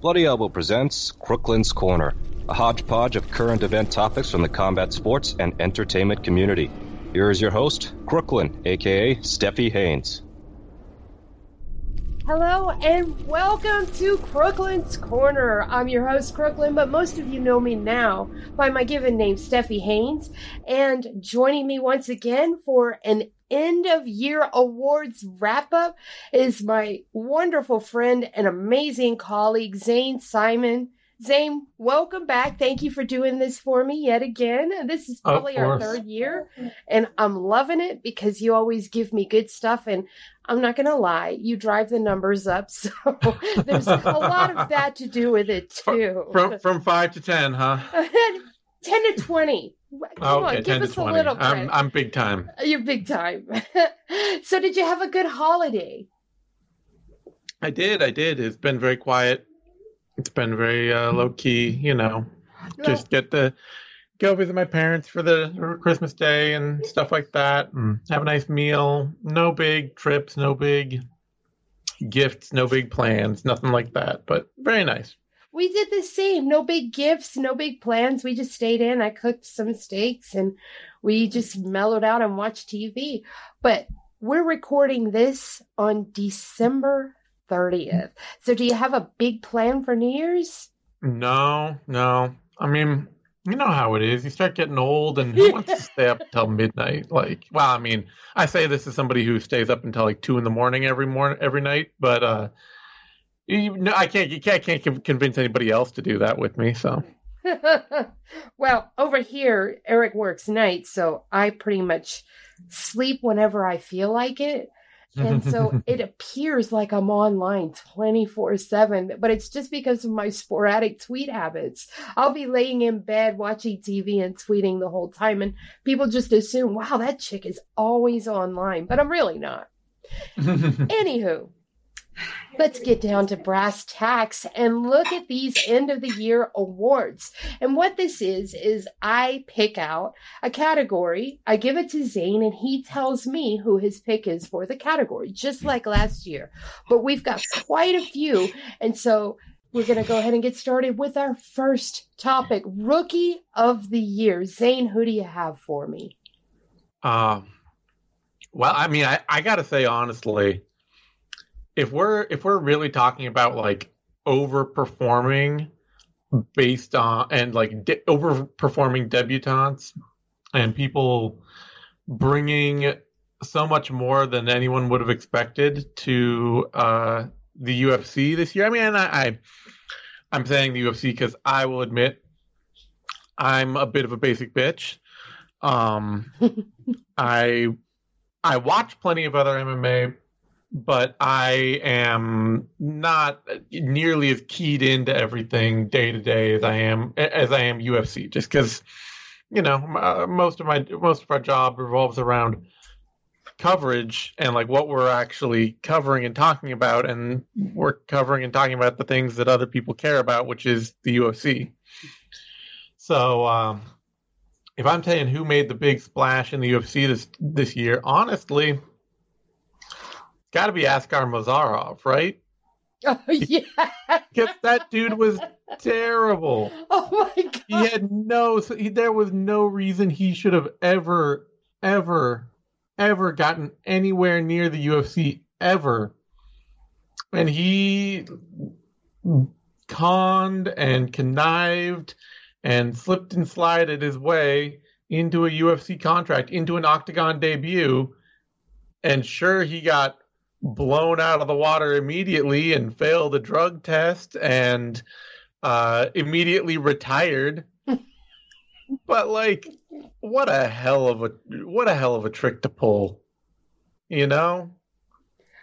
Bloody Elbow presents Crooklyn's Corner, a hodgepodge of current event topics from the combat sports and entertainment community. Here is your host, Crooklyn, aka Steffi Haynes. Hello and welcome to Crooklyn's Corner. I'm your host, Crooklyn, but most of you know me now by my given name, Steffi Haynes. And joining me once again for an end of year awards wrap up is my wonderful friend and amazing colleague, Zane Simon. Zane, welcome back. Thank you for doing this for me yet again. This is probably our third year, and I'm loving it because you always give me good stuff. And I'm not going to lie, you drive the numbers up, so there's a lot of that to do with it too. From from five to ten, huh? ten to twenty. Come okay, on, give us 20. a little I'm. I'm big time. You're big time. so, did you have a good holiday? I did, I did. It's been very quiet. It's been very uh, low key, you know. Just get to go visit my parents for the Christmas day and stuff like that, and have a nice meal. No big trips, no big gifts, no big plans, nothing like that. But very nice. We did the same. No big gifts, no big plans. We just stayed in. I cooked some steaks and we just mellowed out and watched TV. But we're recording this on December 30th. So, do you have a big plan for New Year's? No, no. I mean, you know how it is. You start getting old, and who wants to stay up until midnight? Like, well, I mean, I say this as somebody who stays up until like two in the morning every morning, every night. But uh, you, no, I can't. You can't, can't convince anybody else to do that with me. So, well, over here, Eric works nights, so I pretty much sleep whenever I feel like it. And so it appears like I'm online 24 7, but it's just because of my sporadic tweet habits. I'll be laying in bed watching TV and tweeting the whole time, and people just assume, wow, that chick is always online, but I'm really not. Anywho, let's get down to brass tacks and look at these end of the year awards. And what this is, is I pick out a category, I give it to Zane, and he tells me who his pick is for the category, just like last year. But we've got quite a few. And so we're going to go ahead and get started with our first topic Rookie of the Year. Zane, who do you have for me? uh, well, I mean, I, I gotta say honestly, if we're if we're really talking about like overperforming based on and like de- overperforming debutantes and people bringing so much more than anyone would have expected to uh, the UFC this year. I mean, I, I I'm saying the UFC because I will admit I'm a bit of a basic bitch. Um, I I watch plenty of other MMA, but I am not nearly as keyed into everything day to day as I am as I am UFC. Just because, you know, m- most of my most of our job revolves around coverage and like what we're actually covering and talking about, and we're covering and talking about the things that other people care about, which is the UFC. So. Um, if I'm saying who made the big splash in the UFC this this year, honestly, it's got to be Askar Mozharov, right? Oh, yeah. Because that dude was terrible. Oh, my God. He had no. He, there was no reason he should have ever, ever, ever gotten anywhere near the UFC ever. And he conned and connived and slipped and slided his way into a UFC contract, into an octagon debut. And sure, he got blown out of the water immediately and failed a drug test and uh, immediately retired. but like, what a hell of a what a hell of a trick to pull, you know?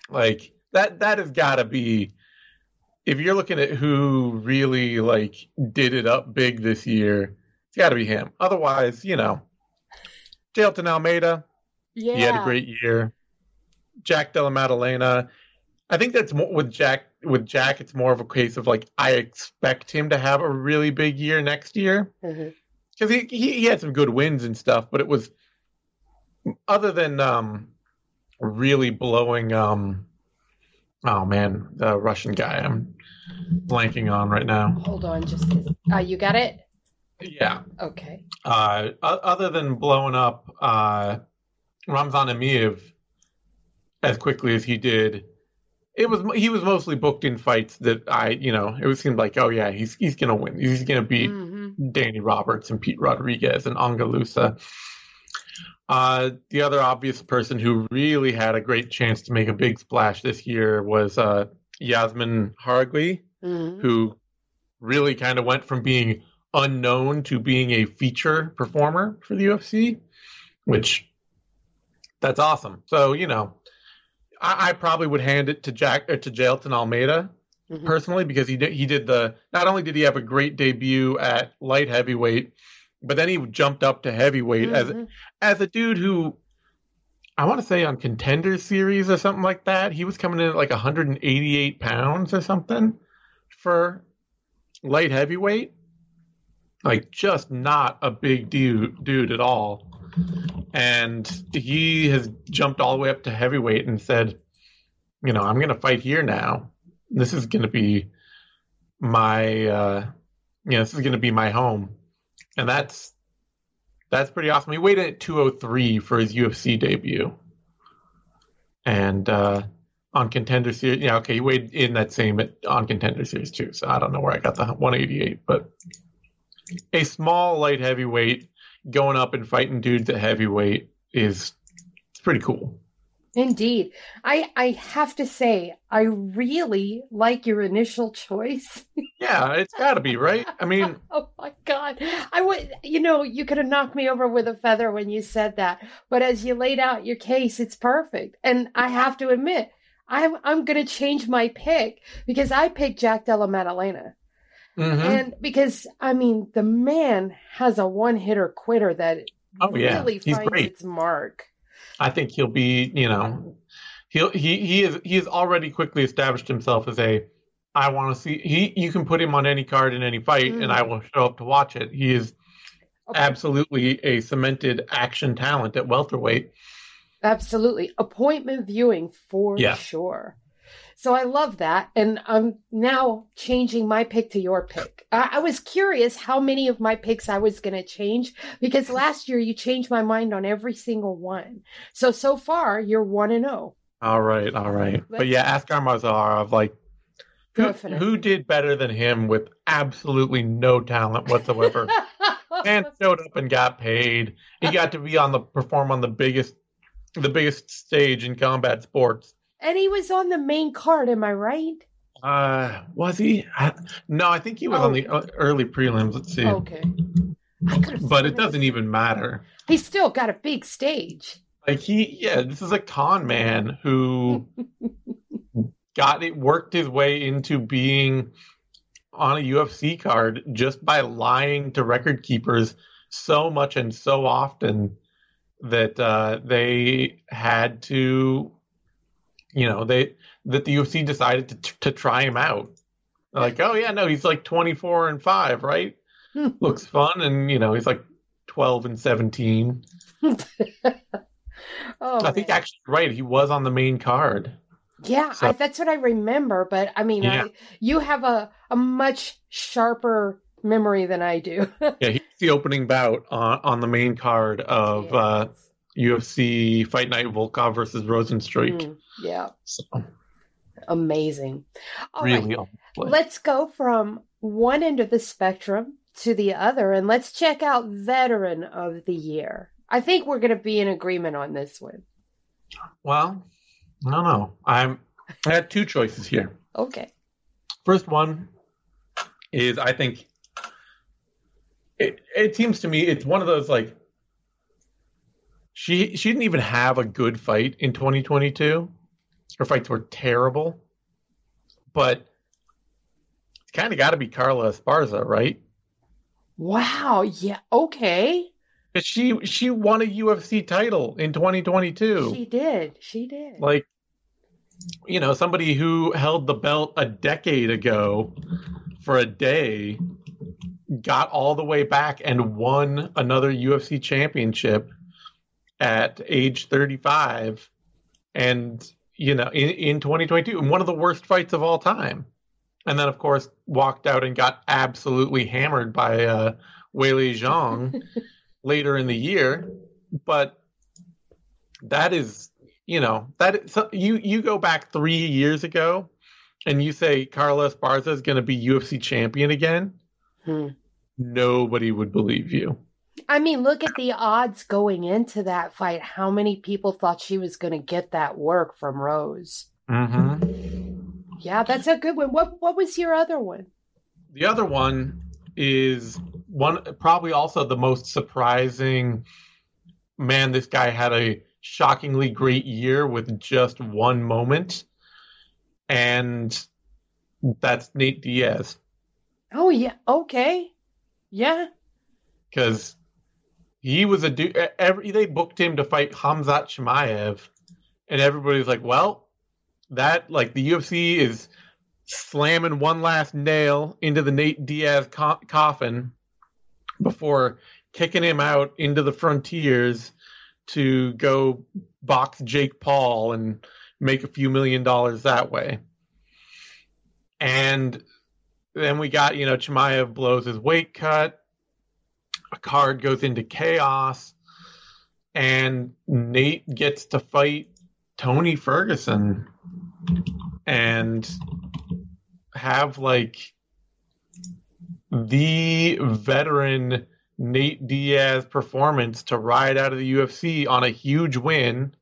Like that that has got to be if you're looking at who really like did it up big this year, it's got to be him. Otherwise, you know, Jailton Almeida, Yeah. he had a great year. Jack Della Maddalena, I think that's more with Jack. With Jack, it's more of a case of like I expect him to have a really big year next year because he, he he had some good wins and stuff, but it was other than um really blowing um oh man, the Russian guy I'm blanking on right now. Hold on, just uh, you got it. Yeah. Okay. Uh, other than blowing up uh, Ramazan Emeev as quickly as he did, it was he was mostly booked in fights that I, you know, it was seemed like, oh yeah, he's he's gonna win. He's gonna beat Mm-hmm. Danny Roberts and Pete Rodriguez and Ange Loosa. Uh, the other obvious person who really had a great chance to make a big splash this year was uh, Yasmin Haragui, hmm who really kind of went from being unknown to being a feature performer for the UFC, which that's awesome. So you know, I, I probably would hand it to Jack or to Jailton Almeida Mhm. personally because he did he did the not only did he have a great debut at light heavyweight, but then he jumped up to heavyweight as Mhm. as a dude who I want to say on contender series or something like that. He was coming in at like 188 pounds or something for light heavyweight. Like just not a big dude dude at all. And he has jumped all the way up to heavyweight and said, you know, I'm gonna fight here now. This is gonna be my uh you know, this is gonna be my home. And that's that's pretty awesome. He weighed in at 203 for his UFC debut. And uh, on contender series, yeah, okay, he weighed in that same at, on contender series too. So I don't know where I got the 188, but a small light heavyweight going up and fighting dudes at heavyweight is it's pretty cool. Indeed. I I have to say, I really like your initial choice. Yeah, it's got to be right. I mean, oh my god. I would you know, you could have knocked me over with a feather when you said that. But as you laid out your case, it's perfect. And I have to admit, I'm I'm gonna change my pick because I picked Jack Della Maddalena. Mhm. And because I mean the man has a one hitter quitter that Oh, yeah. really He's finds great. its mark. I think he'll be, you know, he'll he he is he has already quickly established himself as a I want to see he you can put him on any card in any fight Mm. and I will show up to watch it. He is Okay. absolutely a cemented action talent at welterweight. Absolutely. Appointment viewing for Yeah. sure. So I love that. And I'm now changing my pick to your pick. I, I was curious how many of my picks I was going to change because last year you changed my mind on every single one. So, so far you're 1 and oh. 0. All right, all right. Let's- But yeah, Askar Mozharov, like who, who did better than him with absolutely no talent whatsoever? and showed up and got paid. He got to be on the perform on the biggest the biggest stage in combat sports. And he was on the main card. Am I right? Uh, was he? I, no, I think he was Oh. on the uh, early prelims. Let's see. Okay. I But it doesn't even matter. He's still got a big stage. Like he, yeah, this is a con man who got it, worked his way into being on a UFC card just by lying to record keepers so much and so often that uh, they had to, you know, they that the UFC decided to to try him out. Like, oh yeah, no, he's like twenty four and five, right? Looks fun, and you know, he's like twelve and seventeen. Oh, I think man. actually, right, he was on the main card. Yeah, So- I, that's what I remember. But I mean, Yeah. I, you have a, a much sharper memory than I do. Yeah, he's the opening bout on, on the main card of uh, UFC Fight Night Volkov versus Rozenstruik. Mm, yeah, So amazing. All right, really, display. let's go from one end of the spectrum to the other, and let's check out Veteran of the Year. I think we're going to be in agreement on this one. well, no, don't. I'm I had two choices here. Okay. First one is I think it it seems to me it's one of those like she she didn't even have a good fight in 2022. Her fights were terrible. But it's kind of got to be Carla Esparza, right? Wow. Yeah. Okay. she she won a UFC title in 2022. She did. She did. like you know somebody who held the belt a decade ago for a day got all the way back and won another UFC championship at age 35 and you know, in, in 2022, and one of the worst fights of all time. And then, of course, walked out and got absolutely hammered by uh, Weili Zhang later in the year. But that is, you know, that so you you go back three years ago, and you say Carla Esparza is going to be UFC champion again. Hmm. Nobody would believe you. I mean, look at the odds going into that fight. How many people thought she was going to get that work from Rose? Mm-hmm. Yeah, that's a good one. What What was your other one? The other one is one probably also the most surprising. Man, this guy had a shockingly great year with just one moment, and that's Nate Diaz. Oh yeah, okay, yeah. Because he was a dude. Every they booked him to fight Hamzat Chimaev, and everybody's like, "Well, that like the UFC is slamming one last nail into the Nate Diaz co- coffin before kicking him out into the frontiers to go box Jake Paul and make a few million dollars that way." And then we got, you know, Chimaev blows his weight cut. A card goes into chaos. And Nate gets to fight Tony Ferguson and have like the veteran Nate Diaz performance to ride out of the UFC on a huge win.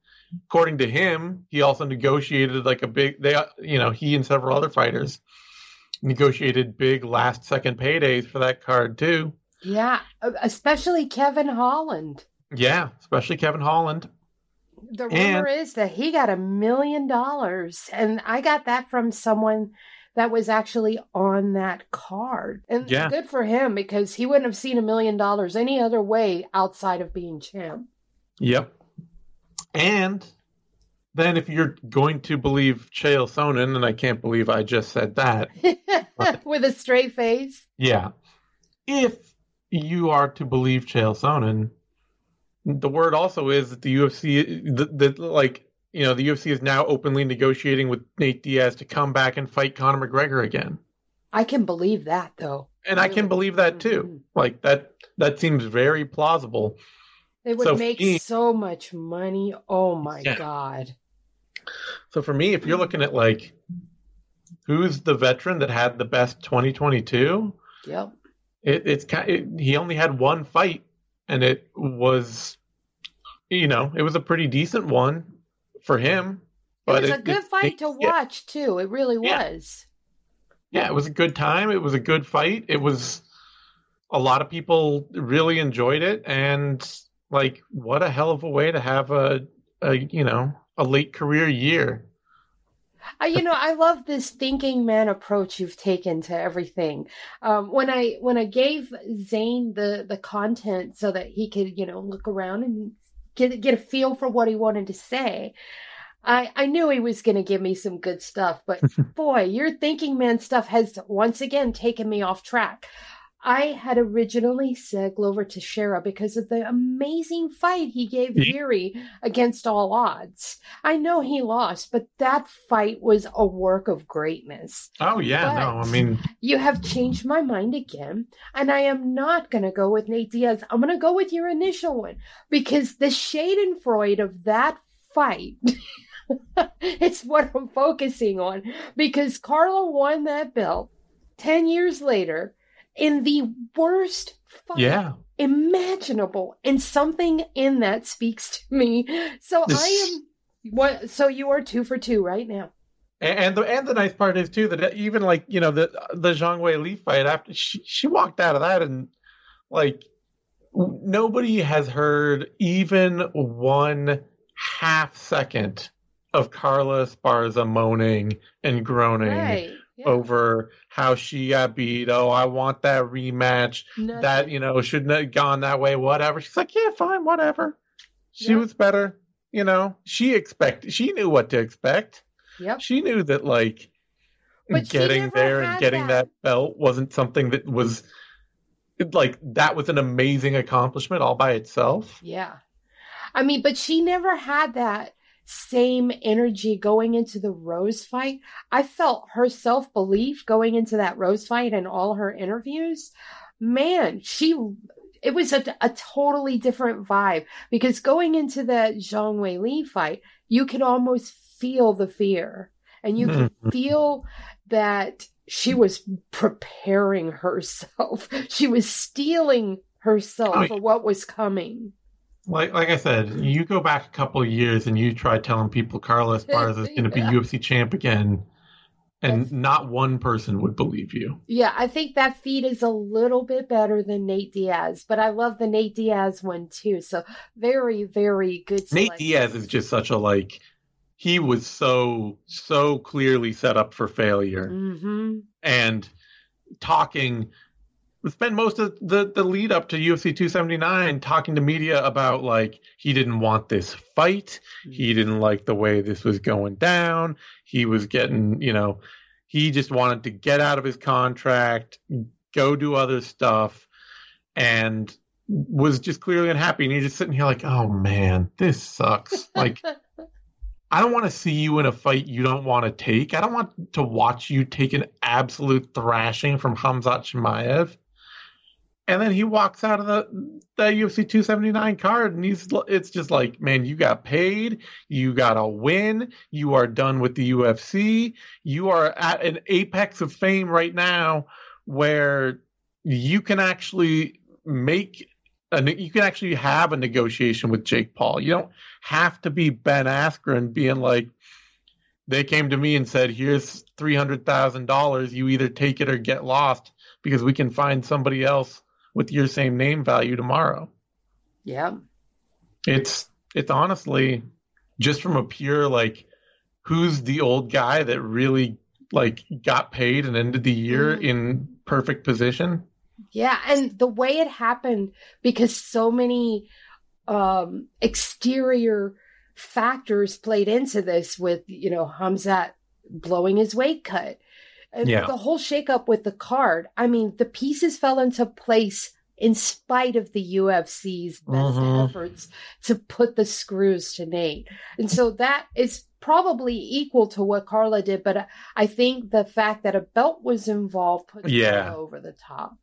According to him, he also negotiated like a big they you know, he and several other fighters negotiated big last second paydays for that card too. Yeah, uh, especially Kevin Holland. Yeah, especially Kevin Holland. The rumor and, is that he got a million dollars, and I got that from someone that was actually on that card. And yeah. good for him because he wouldn't have seen a million dollars any other way outside of being champ. Yep. And then if you're going to believe Chael Sonnen, and I can't believe I just said that. With a straight face. Yeah. If you are to believe Chael Sonnen, the word also is that the UFC, the, the, like, you know, the UFC is now openly negotiating with Nate Diaz to come back and fight Conor McGregor again. I can believe that, though. And? I can believe that too. Mm-hmm. Like that, that seems very plausible. It would so make me, so much money. Oh my yeah. god. So for me, if you're looking at like who's the veteran that had the best 2022, yep, it, it's it, he only had one fight, and it was, you know, it was a pretty decent one for him. But it was a good fight to watch too. It really was. Yeah, it was a good time. It was a good fight. It was a lot of people really enjoyed it, and like, what a hell of a way to have a, a you know a late career year. You know, I love this thinking man approach you've taken to everything. Um, when I when I gave Zane the the content so that he could you know look around and get get a feel for what he wanted to say, I I knew he was going to give me some good stuff. But boy, your thinking man stuff has once again taken me off track. I had originally said Glover Teixeira because of the amazing fight he gave Yuri against all odds. I know he lost, but that fight was a work of greatness. Oh yeah, but no, I mean you have changed my mind again, and I am not going to go with Nate Diaz. I'm going to go with your initial one because the Schadenfreude of that fight. it's what I'm focusing on because Carla won that belt 10 years later in the worst fight yeah. imaginable. And something in that speaks to me. So I am what so you are two for two right now. And the and the nice part is too that even like you know the the Zhang Wei Li fight after she she walked out of that and like nobody has heard even one half second of Carla Esparza moaning and groaning right yeah. over how she got beat. Oh, I want that rematch. Nothing. That you know shouldn't have gone that way. Whatever. She's like, yeah, fine, whatever. She yep. was better. You know, she expected. She knew what to expect. Yep. She knew that like but getting there and getting that. that belt wasn't something that was like that was an amazing accomplishment all by itself. Yeah. I mean, but she never had that same energy going into the Rose fight. I felt her self belief going into that Rose fight and all her interviews. Man, she, it was a, a totally different vibe because going into the Zhang Wei Li fight, you could almost feel the fear and you could Mhm. feel that she was preparing herself. She was steeling herself Oh, for what was coming. Like like I said, you go back a couple of years and you try telling people Carlos Esparza is going to be Yeah. UFC champ again, and That's- not one person would believe you. Yeah, I think that feed is a little bit better than Nate Diaz, but I love the Nate Diaz one too. So very, very good. Nate. Diaz is just such a like. He was so so clearly set up for failure, hmm and talking. Spent most of the the lead up to UFC 279 talking to media about like he didn't want this fight. Mm-hmm. He didn't like the way this was going down. He was getting, you know, he just wanted to get out of his contract, go do other stuff, and was just clearly unhappy. And you're just sitting here like, oh man, this sucks. Like, I don't want to see you in a fight you don't want to take. I don't want to watch you take an absolute thrashing from Hamzat Chimaev. And then he walks out of the the UFC 279 card, and he's it's just like, man, you got paid, you got a win, you are done with the UFC, you are at an apex of fame right now, where you can actually make a you can actually have a negotiation with Jake Paul. You don't have to be Ben Askren being like, they came to me and said, here's three hundred thousand dollars, you either take it or get lost because we can find somebody else with your same name value tomorrow. Yeah. It's it's honestly just from a pure like who's the old guy that really like got paid and ended the year Mhm. in perfect position. Yeah, and the way it happened because so many um exterior factors played into this with, you know, Hamzat blowing his weight cut. And Yeah. the whole shakeup with the card. I mean, the pieces fell into place in spite of the UFC's best Mhm. efforts to put the screws to Nate. And so that is probably equal to what Carla did, but I- I think the fact that a belt was involved put Yeah. Carla over the top.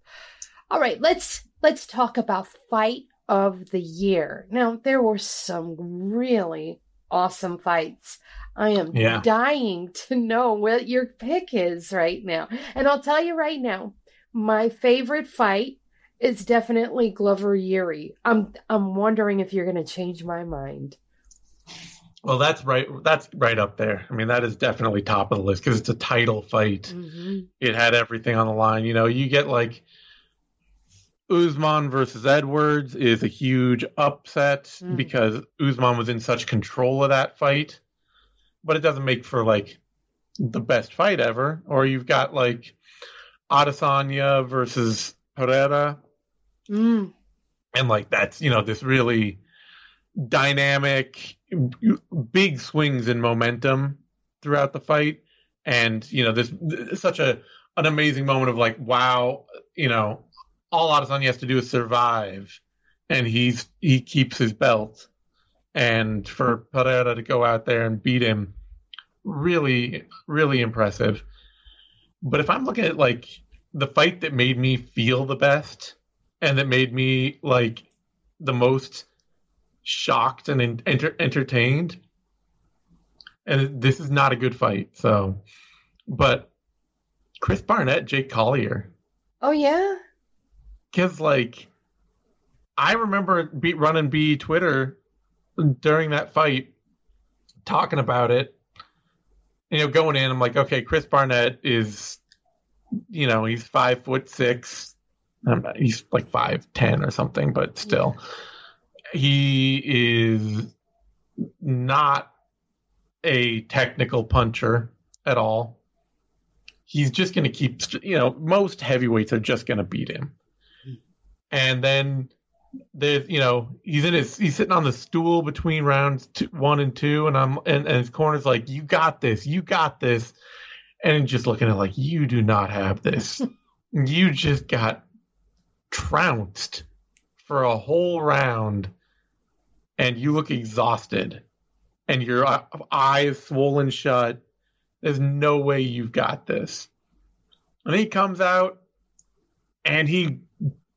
All right, let's let's talk about fight of the year. Now, there were some really awesome fights. I am Yeah. dying to know what your pick is right now. And I'll tell you right now, my favorite fight is definitely Glover Yuri. I'm I'm wondering if you're going to change my mind. Well, that's right. That's right up there. I mean, that is definitely top of the list because it's a title fight. Mhm. It had everything on the line. You know, you get like Usman versus Edwards is a huge upset Mm. because Usman was in such control of that fight, but it doesn't make for like the best fight ever. Or you've got like Adesanya versus Pereira, Mm. and like that's you know this really dynamic big swings in momentum throughout the fight and you know this, this such a an amazing moment of like wow you know all Adesanya has to do is survive and he's he keeps his belt and for Pereira to go out there and beat him really really impressive but if I'm looking at like the fight that made me feel the best and that made me like the most shocked and enter- entertained. And this is not a good fight. So, but Chris Barnett, Jake Collier, Oh yeah. Because like I remember be- running B Twitter during that fight, talking about it. You know, going in, I'm like, okay, Chris Barnett is, you know, he's five foot six. Not- he's like five ten or something, but still, he is not a technical puncher at all. He's just going to keep, you know, most heavyweights are just going to beat him. And then there's, you know, he's in his, he's sitting on the stool between rounds two, one and two, and I'm, and, and his corner's like, you got this, you got this. And just looking at like, you do not have this. you just got trounced for a whole round and you look exhausted and your uh, eyes swollen shut. There's no way you've got this. And he comes out and he,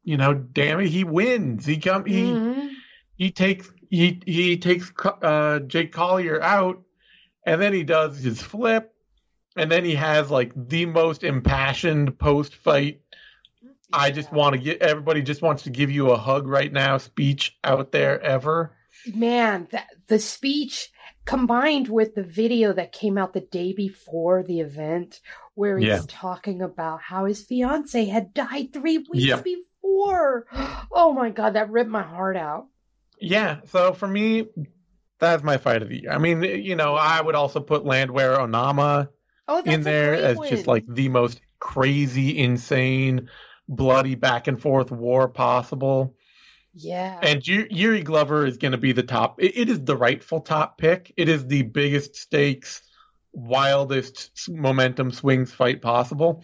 you know, damn it, he wins. He come he Mhm. he takes he he takes uh, Jake Collier out, and then he does his flip, and then he has like the most impassioned post fight. I just want to get everybody just wants to give you a hug right now speech out there ever. man that the speech combined with the video that came out the day before the event where he's Yeah. talking about how his fiance had died three weeks Yeah. before oh my god that ripped my heart out Yeah, so for me, that's my fight of the year. I mean, you know, I would also put Landwehr Onama oh in there as one. just like the most crazy, insane, bloody back and forth war possible. yeah And Yu- Yuri Glover is going to be the top. It, it is the rightful top pick. It is the biggest stakes, wildest momentum swings fight possible.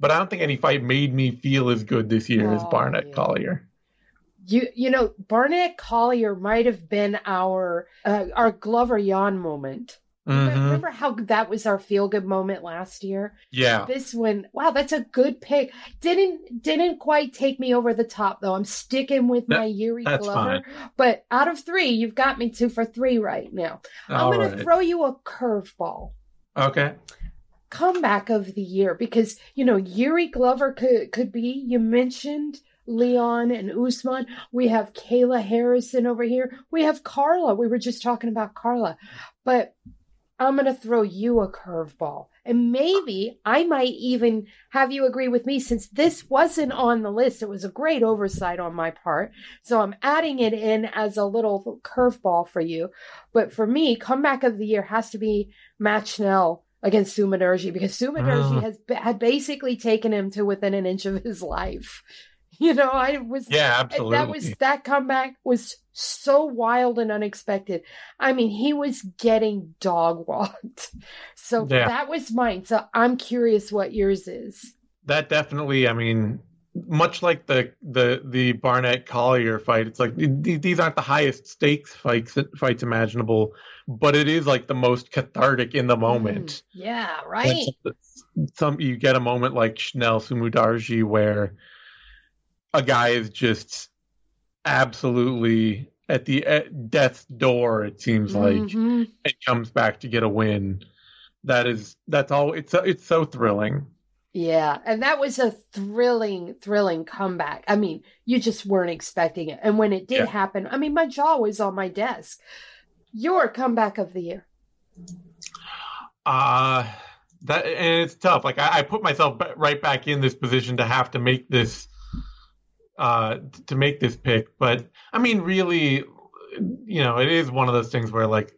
But I don't think any fight made me feel as good this year as Oh, Barnett yeah. Collier. you you know Barnett Collier might have been our uh, our Glover Jan moment Mhm. remember how that was our feel good moment last year Yeah. this one wow that's a good pick didn't didn't quite take me over the top though i'm sticking with That- my yuri that's glover but out of three you've got me two for three right now i'm All gonna right. throw you a curveball Okay. Comeback of the year because you know yuri glover could could be you mentioned Leon and Usman. We have Kayla Harrison over here. We have Carla. We were just talking about Carla. But I'm going to throw you a curveball. And maybe I might even have you agree with me since this wasn't on the list. It was a great oversight on my part. So I'm adding it in as a little curveball for you. But for me, comeback of the year has to be Matt Schnell against Sumudaerji because Sumudaerji Mm. has had basically taken him to within an inch of his life. You know, I was Yeah, absolutely. That was that comeback was so wild and unexpected. I mean, he was getting dog walked. So Yeah. that was mine. So I'm curious what yours is. that definitely. I mean, much like the the the Barnett Collier fight, it's like these aren't the highest stakes fights fights imaginable, but it is like the most cathartic in the moment. Mm, yeah, right. some, some you get a moment like Schnell Sumudaerji where a guy is just absolutely at the at death's door. It seems like Mhm. and comes back to get a win. That is that's all. It's it's so thrilling. Yeah, and that was a thrilling, thrilling comeback. I mean, you just weren't expecting it. And when it did Yeah. happen, I mean, my jaw was on my desk. Your comeback of the year. Uh that and it's tough. Like I, I put myself right back in this position to have to make this uh to make this pick. But I mean, really, you know, it is one of those things where like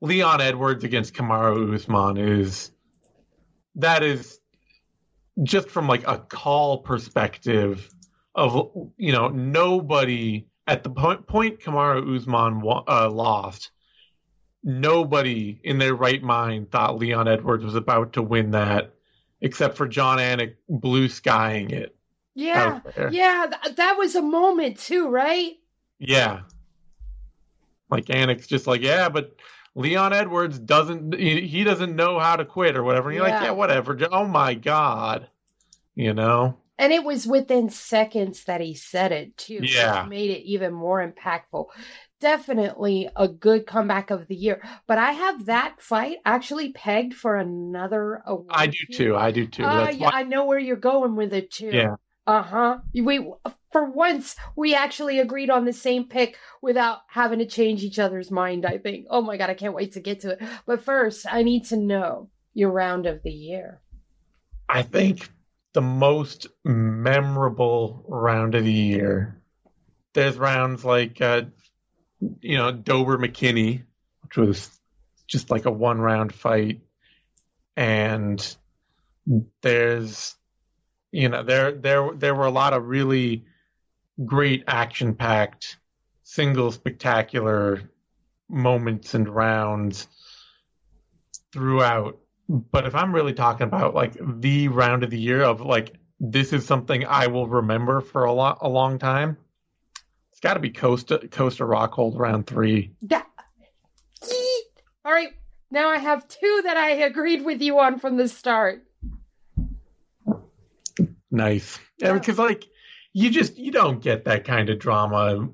Leon Edwards against Kamaru Usman is that is just from like a call perspective of you know nobody at the point point Kamaru Usman uh, lost nobody in their right mind thought Leon Edwards was about to win that, except for Jon Anik blue skying it Yeah. Yeah, th- that was a moment too, right? Yeah. Like Anik's just like, yeah, but Leon Edwards doesn't, he, he doesn't know how to quit or whatever. And you're Yeah. like, yeah, whatever. Oh my God. You know? And it was within seconds that he said it too. which Yeah. made it even more impactful. Definitely a good comeback of the year. But I have that fight actually pegged for another award. I do too. I do too. Uh, yeah, why. I know where you're going with it too. Yeah. Uh huh. We for once we actually agreed on the same pick without having to change each other's mind. I think. Oh my god, I can't wait to get to it. But first, I need to know your round of the year. I think the most memorable round of the year. There's rounds like, uh, you know, Dober McKinney, which was just like a one round fight. And there's, you know, there, there, there were a lot of really great action packed single spectacular moments and rounds throughout but if I'm really talking about like the round of the year of like this is something I will remember for a lot a long time, it's got to be Costa Costa Rockhold round three. That, All right. Now I have two that I agreed with you on from the start. Nice. Yeah, Yeah. because like you just you don't get that kind of drama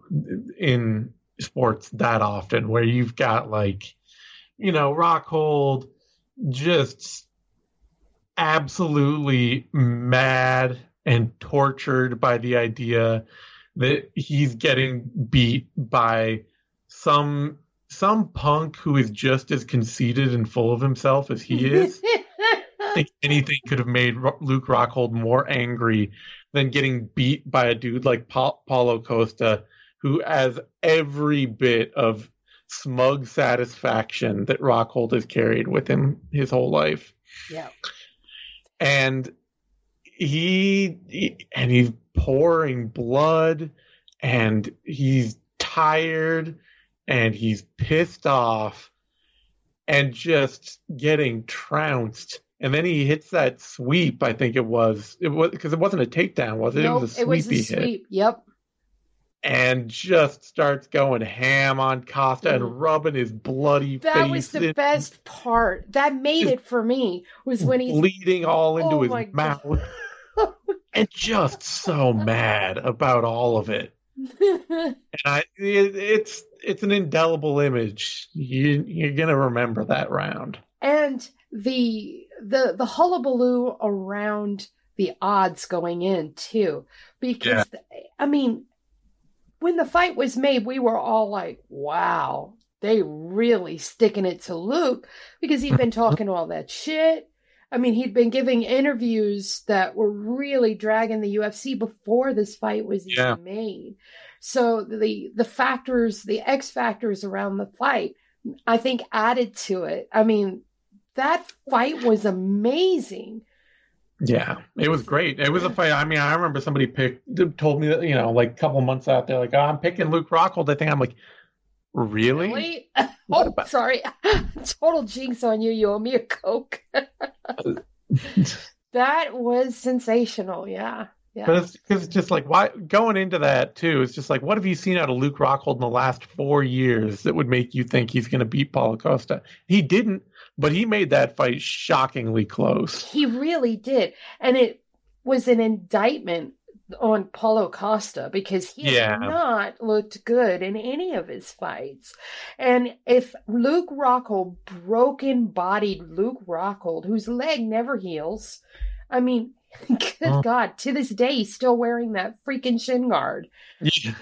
in sports that often where you've got like you know Rockhold just absolutely mad and tortured by the idea that he's getting beat by some some punk who is just as conceited and full of himself as he is. I think anything could have made Luke Rockhold more angry than getting beat by a dude like pa- Paulo Costa, who has every bit of smug satisfaction that Rockhold has carried with him his whole life. yeah. And he, he and he's pouring blood and he's tired and he's pissed off and just getting trounced. And then he hits that sweep. I think it was it was because it wasn't a takedown, was it? Nope, it was a it was sweepy a hit, sweep. Yep. and just starts going ham on Costa Mhm. and rubbing his bloody That face, was the in, best part. That made Just it for me. Was when he's bleeding all into Oh his mouth, and just so mad about all of it. And I, it, it's it's an indelible image. You, you're gonna remember that round. and the the the hullabaloo around the odds going in too. Because i mean when the fight was made we were all like wow they really sticking it to luke because he'd been talking all that shit. I mean he'd been giving interviews that were really dragging the ufc before this fight was Yeah. even made. So the the factors the x factors around the fight i think added to it. I mean that fight was amazing. Yeah, it was great. It was a fight. I mean, I remember somebody picked told me that you know, like a couple months out there, like oh, I'm picking Luke Rockhold. I think I'm like, really? Really? What oh, about- sorry. Total jinx on you. You owe me a Coke. that was sensational. Yeah. Yeah. But it's because it's just like why going into that too. It's just like what have you seen out of Luke Rockhold in the last four years that would make you think he's going to beat Paulo Costa? He didn't, but he made that fight shockingly close. He really did. And it was an indictment on Paulo Costa because he Yeah. had not looked good in any of his fights. And if Luke Rockhold, broken bodied Luke Rockhold, whose leg never heals, I mean, good Oh. God, to this day, he's still wearing that freaking shin guard.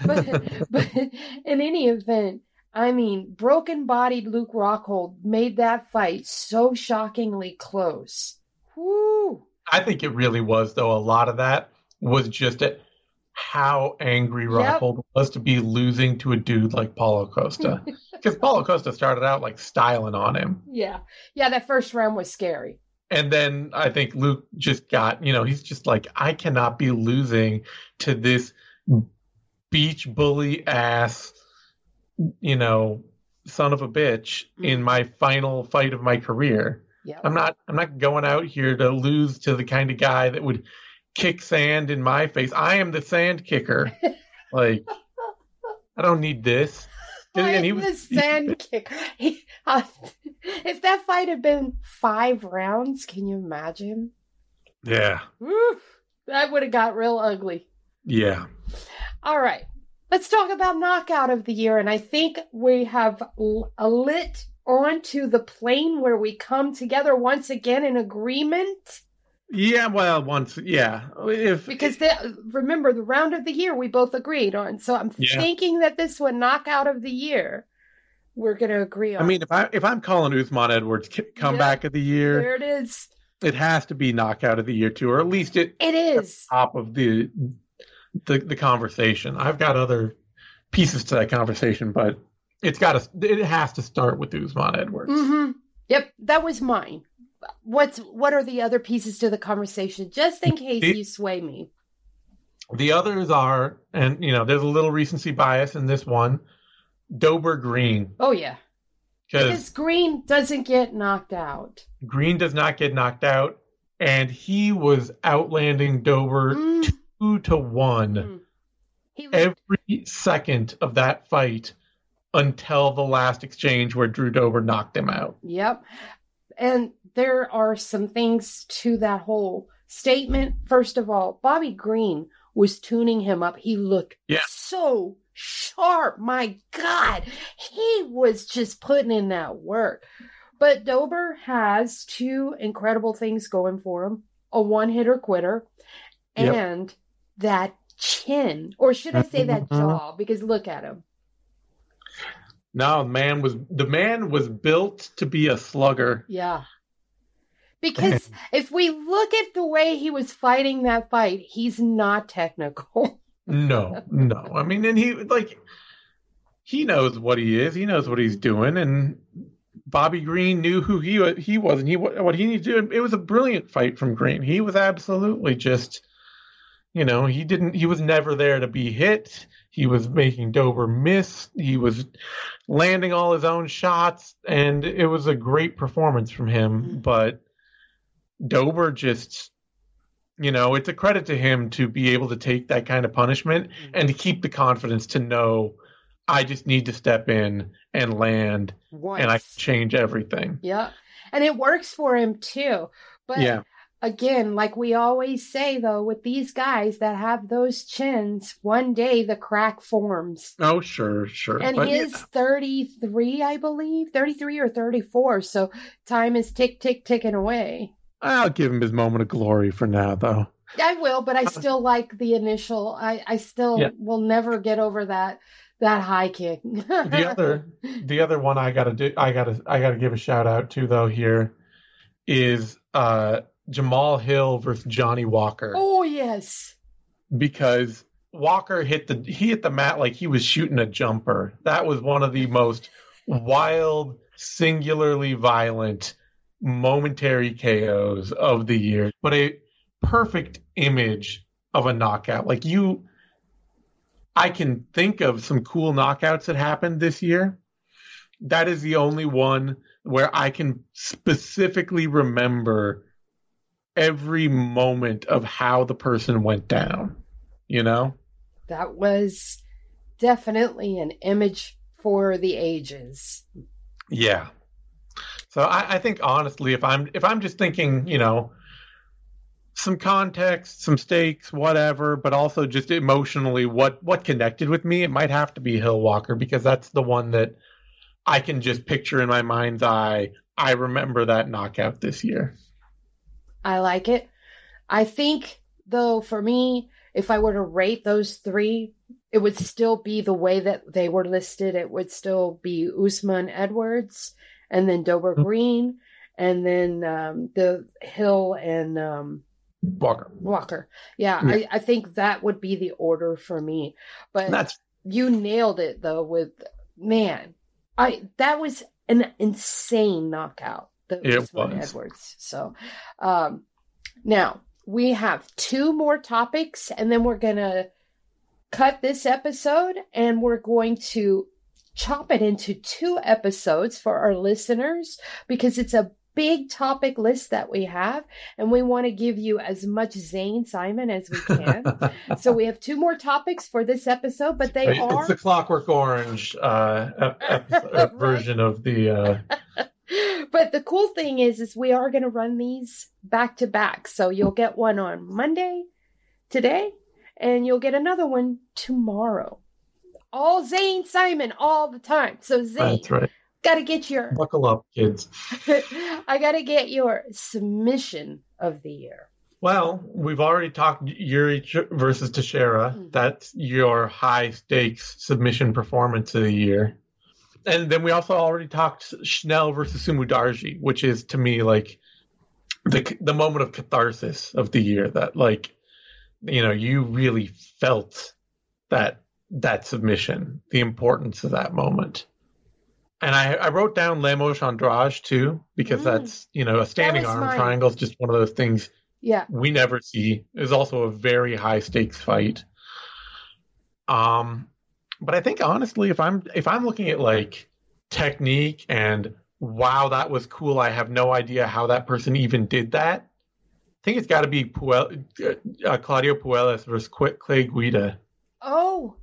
But, but in any event, I mean, broken bodied Luke Rockhold made that fight so shockingly close. Whoo! I think it really was though. A lot of that was just at how angry Yep. Rockhold was to be losing to a dude like Paulo Costa. Because Paulo Costa started out like styling on him. Yeah. Yeah, that first round was scary. And then I think Luke just got, you know, he's just like, I cannot be losing to this beach bully ass, you know, son of a bitch in my final fight of my career. Yeah. I'm not I'm not going out here to lose to the kind of guy that would kick sand in my face. I am the sand kicker. like I don't need this. And he was- the sand kick. He, uh, if that fight had been five rounds, can you imagine? Yeah. Woo, that would have got real ugly. Yeah. All right. Let's talk about knockout of the year. And I think we have lit onto the plane where we come together once again in agreement. Yeah, well, once yeah. If Because the, remember, the round of the year we both agreed on. So I'm Yeah. thinking that this one, knockout of the year, we're going to agree on. I mean, if I if I'm calling Usman Edwards comeback of the year, there it is. it has to be knockout of the year too, or at least it It is. top of the the the conversation. I've got other pieces to that conversation, but it's got to it has to start with Usman Edwards. hmm Yep, that was mine. What's what are the other pieces to the conversation? Just in case It- you sway me. The others are, and you know, there's a little recency bias in this one. Dober Green, Oh yeah, because because Green doesn't get knocked out. Green does not get knocked out, and he was outlanding Dober Mm, two to one. mm. Was, every second of that fight until the last exchange where Drew Dober knocked him out. Yep. And there are some things to that whole statement. First of all, Bobby Green was tuning him up. He looked Yeah. so sharp. My God. He was just putting in that work. But Dober has two incredible things going for him a one hitter quitter Yep. That chin, or should I say that Mhm. jaw? Because look at him. No, man was the man was built to be a slugger. Yeah. Because if we look at the way he was fighting that fight, he's not technical. No, no. I mean, and he like he knows what he is. He knows what he's doing, and Bobby Green knew who he he was, and he what he needed to do. It was a brilliant fight from Green. He was absolutely just, you know, he didn't. He was never there to be hit. He was making Dober miss. He was landing all his own shots, and it was a great performance from him. Mm-hmm. But Dober just you know, it's a credit to him to be able to take that kind of punishment mm-hmm. and to keep the confidence to know I just need to step in and land Once. and I change everything. Yeah. And it works for him too. But Yeah. Again, like we always say though, with these guys that have those chins, one day the crack forms. Oh, sure, sure. And But, he's 33, I believe, 33 or 34. So time is tick, tick, ticking away. I'll give him his moment of glory for now, though. I will, but I still like the initial. I, I still Yeah. will never get over that that high kick. The other, the other one I gotta do, I gotta, I gotta give a shout out to though here is uh Jamahal Hill versus Johnny Walker. Oh yes. because Walker hit the he hit the mat like he was shooting a jumper. That was one of the most wild, singularly violent, momentary KOs of the year. But a perfect image of a knockout. Like you I can think of some cool knockouts that happened this year. That is the only one where I can specifically remember every moment of how the person went down. You know? That was definitely an image for the ages. Yeah. So I, I think honestly, if I'm if I'm just thinking, you know, some context, some stakes, whatever, but also just emotionally, what what connected with me, it might have to be Hill Walker because that's the one that I can just picture in my mind's eye. I remember that knockout this year. I like it. I think, though, for me, if I were to rate those three, it would still be the way that they were listed. It would still be Usman Edwards, and then Dober Mhm. Green, and then um, the Hill and um, Walker. Walker. Yeah, Yeah. I, I think that would be the order for me. But That's you nailed it though with man. I that was an insane knockout. The It was. Edwards. So um now we have two more topics and then we're gonna cut this episode and we're going to chop it into two episodes for our listeners because it's a big topic list that we have and we want to give you as much Zane Simon as we can. so we have two more topics for this episode, but they it's are the Clockwork Orange uh, ep- episode, Right. version of the. Uh, but the cool thing is is we are going to run these back to back so you'll get one on monday today and you'll get another one tomorrow all zane simon all the time so zane that's right. gotta get your Buckle up, kids. i gotta get your submission of the year Well, we've already talked Jiri versus Teixeira. Mhm. That's your high stakes submission performance of the year. And then we also already talked Schnell versus Sumudaerji, which is to me like the the moment of catharsis of the year. That like you know you really felt that that submission, the importance of that moment. And I, I wrote down Lemos Andrade too because Mm. that's you know a standing arm mine. triangle is just one of those things yeah we never see is also a very high stakes fight. Um, but I think honestly, if I'm if I'm looking at like technique and wow, that was cool. I have no idea how that person even did that. I think it's got to be Puel, uh, Claudio Puelles versus Clay Guida. oh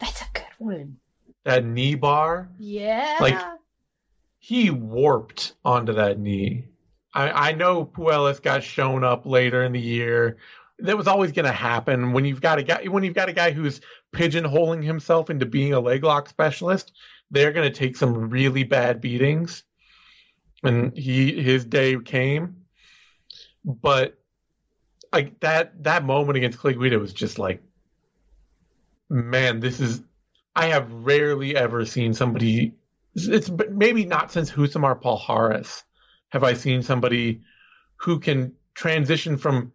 that's a good one that knee bar. Yeah. Like, he warped onto that knee. I, I know Puelles got shown up later in the year. That was always going to happen when you've got a guy when you've got a guy who's pigeonholing himself into being a leg lock specialist. They're going to take some really bad beatings, and he his day came. But like that that moment against Clay Guida was just like, man, this is. I have rarely ever seen somebody. It's maybe not since Rousimar Palhares have I seen somebody who can transition from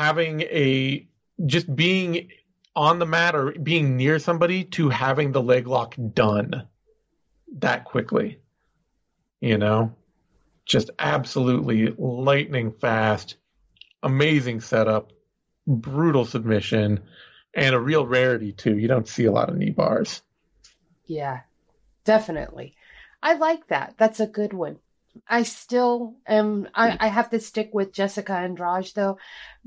having a just being on the mat or being near somebody to having the leg lock done that quickly. You know, just absolutely lightning fast, amazing setup, brutal submission, and a real rarity too. You don't see a lot of knee bars. Yeah, definitely. I like that. That's a good one. I still am. I, I have to stick with Jessica Andrade though,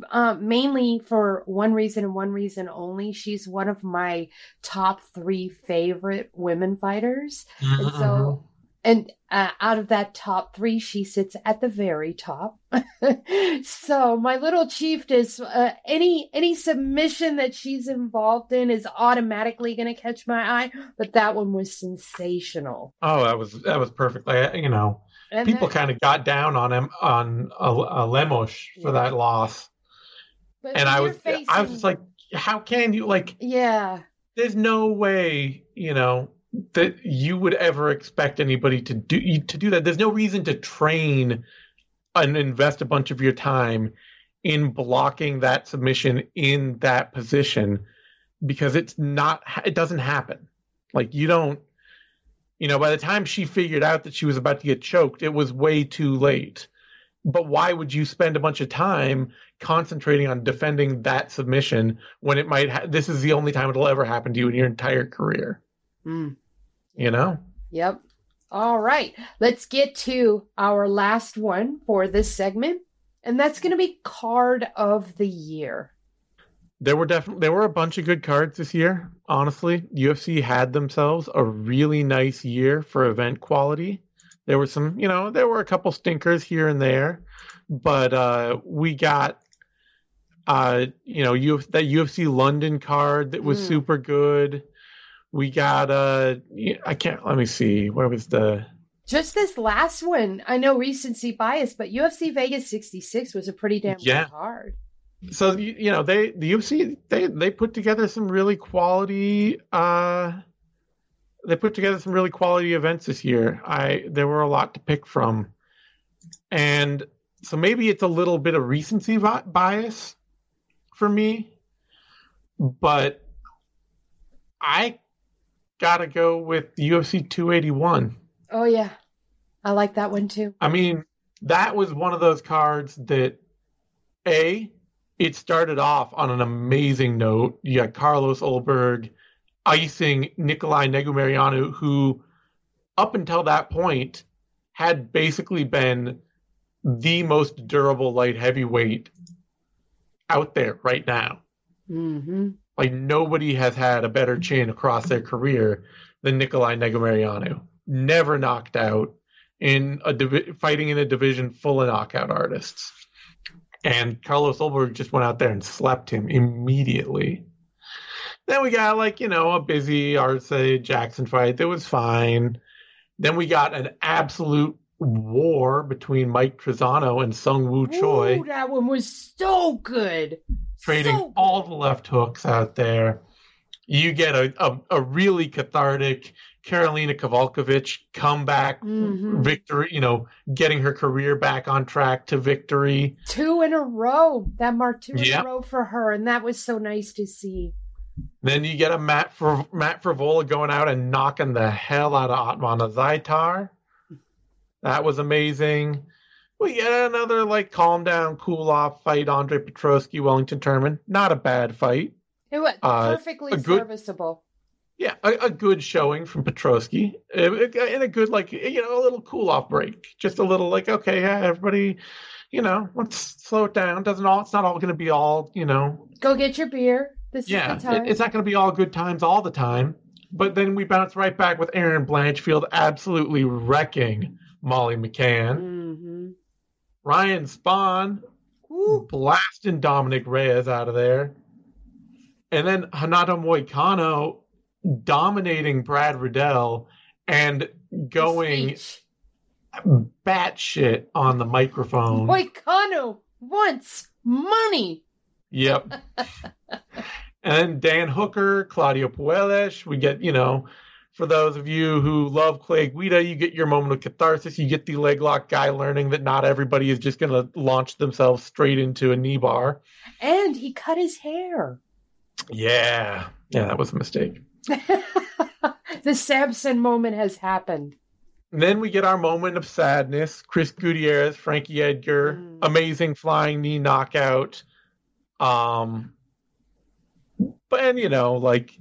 uh, mainly for one reason and one reason only. She's one of my top three favorite women fighters, and so and uh, out of that top three, she sits at the very top. so my little chief is uh, any any submission that she's involved in is automatically going to catch my eye. But that one was sensational. Oh, that was that was perfect. Like, you know, and people kind of got down on him on a, a Lemos for yeah. that loss, and I was facing... I was just like, how can you like? Yeah, there's no way you know that you would ever expect anybody to do to do that. There's no reason to train and invest a bunch of your time in blocking that submission in that position because it's not it doesn't happen. Like you don't you know, by the time she figured out that she was about to get choked, it was way too late. But why would you spend a bunch of time concentrating on defending that submission when it might ha- this is the only time it'll ever happen to you in your entire career? Mm. You know? Yep. All right. Let's get to our last one for this segment. And that's going to be card of the year. There were definitely there were a bunch of good cards this year. Honestly, UFC had themselves a really nice year for event quality. There were some, you know, there were a couple stinkers here and there, but uh, we got, uh, you know, Uf- that UFC London card that was mm. super good we got uh I can't let me see where was the just this last one. I know recency bias, but UFC Vegas 66 was a pretty damn yeah. good card. So you, you know they the UFC they they put together some really quality uh they put together some really quality events this year. I there were a lot to pick from, and so maybe it's a little bit of recency bias for me, but I gotta go with UFC 281. Oh yeah, I like that one too. I mean, that was one of those cards that a it started off on an amazing note. You got Carlos Ulberg icing Nicolae Negumereanu, who up until that point had basically been the most durable light heavyweight out there right now. Mm-hmm. Like nobody has had a better chin across their career than Nicolae Negumereanu. Never knocked out in a fighting in a division full of knockout artists. And Carlos Ulberg just went out there and slapped him immediately. Then we got like, you know, a busy Arce Jackson fight that was fine. Then we got an absolute war between Mike Trizano and Sung Woo Choi. Ooh, that one was so good trading so all the left hooks out there. You get a, a, a really cathartic Karolina Kowalkiewicz comeback mm-hmm. victory, you know, getting her career back on track to victory. Two in a row. That marked two yep. in a row for her, and that was so nice to see. Then you get a Matt for Matt Frevola going out and knocking the hell out of Ottman Azaitar. That was amazing. We get another like calm down, cool off fight. Andre Petroski, Wellington Turman. Not a bad fight. It was uh, perfectly good, serviceable. Yeah, a, a, good showing from Petroski, and a good like you know a little cool off break. Just a little like okay, yeah, everybody, you know, let's slow it down. Doesn't all? It's not all going to be all you know. Go get your beer. This yeah, it, it's not going to be all good times all the time. But then we bounce right back with Erin Blanchfield absolutely wrecking Molly McCann. Mm-hmm. Ryan Spann Woo. blasting Dominick Reyes out of there. And then Renato Moicano dominating Brad Riddell and going batshit on the microphone. Moicano wants money. Yep. and Dan Hooker, Claudio Puelles. We get, you know, for those of you who love Clay Guida, you get your moment of catharsis. You get the leg lock guy learning that not everybody is just going to launch themselves straight into a knee bar. And he cut his hair. Yeah. Yeah, that was a mistake. the Samson moment has happened. And then we get our moment of sadness. Chris Gutierrez, Frankie Edgar, Mm. amazing flying knee knockout. Um, but and you know, like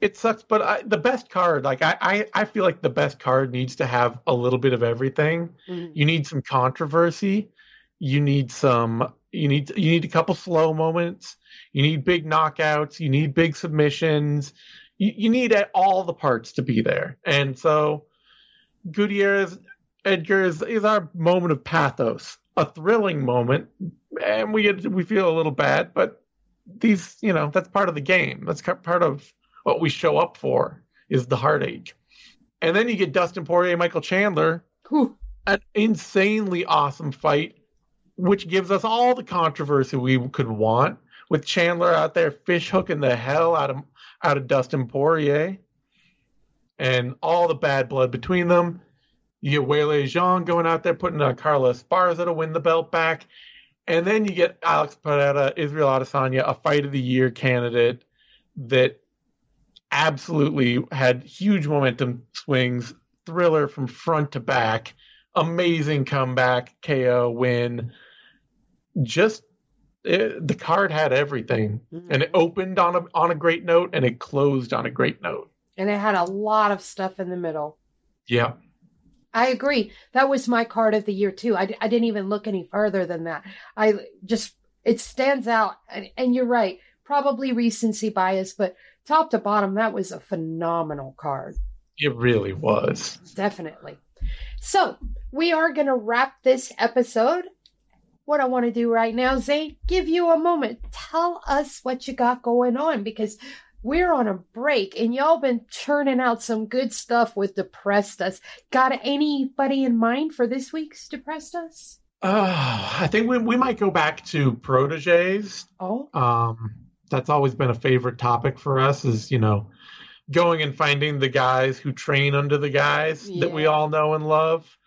it sucks. But I, the best card, like I, I, I feel like the best card needs to have a little bit of everything. Mhm. You need some controversy. You need some. You need you need a couple slow moments. You need big knockouts. You need big submissions. You, you need all the parts to be there. And so Gutierrez Edgar is, is our moment of pathos, a thrilling moment, and we we feel a little bad, but these you know that's part of the game. That's part of what we show up for is the heartache. And then you get Dustin Poirier, Michael Chandler, Whew. an insanely awesome fight, which gives us all the controversy we could want. With Chandler out there fish hooking the hell out of out of Dustin Poirier, and all the bad blood between them. You get Weili Zhang going out there putting uh, on Carla Esparza to win the belt back, and then you get Alex Pereira, Israel Adesanya, a fight of the year candidate that absolutely had huge momentum swings, thriller from front to back, amazing comeback, KO win. Just it, the card had everything, and it mm-hmm. opened on a on a great note, and it closed on a great note. And it had a lot of stuff in the middle. Yeah, I agree. That was my card of the year too. I, I didn't even look any further than that. I just it stands out, and, and you're right. Probably recency bias, but top to bottom, that was a phenomenal card. it really was. Definitely. So we are going to wrap this episode. What I want to do right now, Zane, give you a moment. Tell us what you got going on because we're on a break and y'all been churning out some good stuff with Depressed Us. Got anybody in mind for this week's Depressed Us? Uh, I think we we might go back to proteges. Oh, Um, that's always been a favorite topic for us. Is you know going and finding the guys who train under the guys that we all know and love.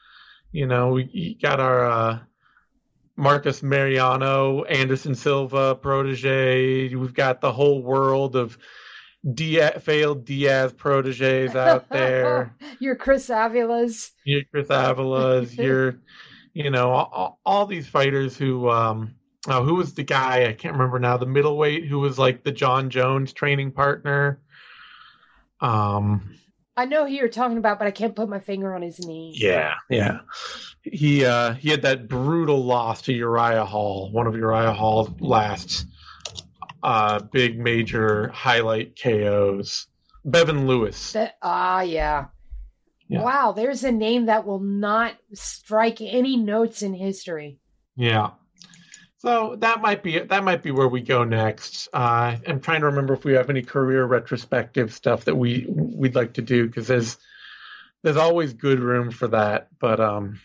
You know, we got our uh, Marcus Mariano, Anderson Silva protege. We've got the whole world of Diaz, failed Diaz proteges out there. Your Chris Avila's. your Chris Avila's, your, you know, all, all these fighters who, um, oh, who was the guy? I can't remember now. The middleweight who was like the Jon Jones training partner. Um, I know who you're talking about, but I can't put my finger on his name. yeah, yeah. He uh he had that brutal loss to Uriah Hall, one of Uriah Hall's last uh big major highlight KOs. Bevon Lewis. Ah yeah. Yeah. Wow, there's a name that will not strike any notes in history. Yeah. So that might be that might be where we go next. Uh, I'm trying to remember if we have any career retrospective stuff that we we'd like to do because there's there's always good room for that. But um,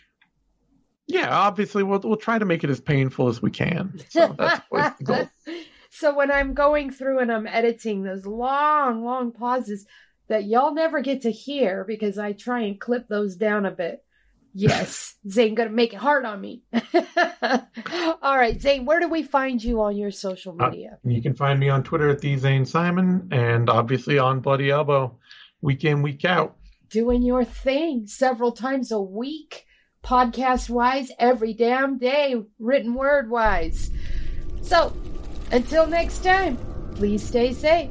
yeah, obviously we'll we'll try to make it as painful as we can. So that's the goal. so when I'm going through and I'm editing those long, long pauses that y'all never get to hear because I try and clip those down a bit. Yes, Zane gonna make it hard on me. All right, Zane, where do we find you on your social Uh, media? You can find me on Twitter at the Zane Simon and obviously on Bloody Elbow, week in week out. Doing your thing several times a week, podcast wise, every damn day, written word wise. So, until next time, please stay safe.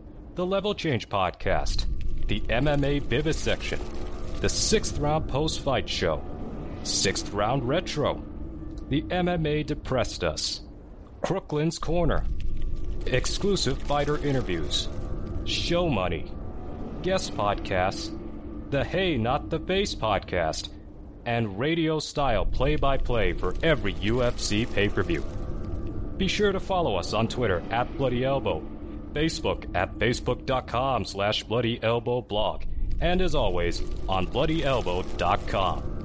the Level Change Podcast, the MMA Vivisection, the Sixth Round Post Fight Show, Sixth Round Retro, the MMA Depressed Us, Crooklyn's Corner, exclusive fighter interviews, show money, guest podcasts, the Hey Not the Face podcast, and radio style play by play for every UFC pay per view. Be sure to follow us on Twitter at Bloody Elbow, Facebook at facebook.com slash Bloody Elbow blog, and as always, on BloodyElbow.com.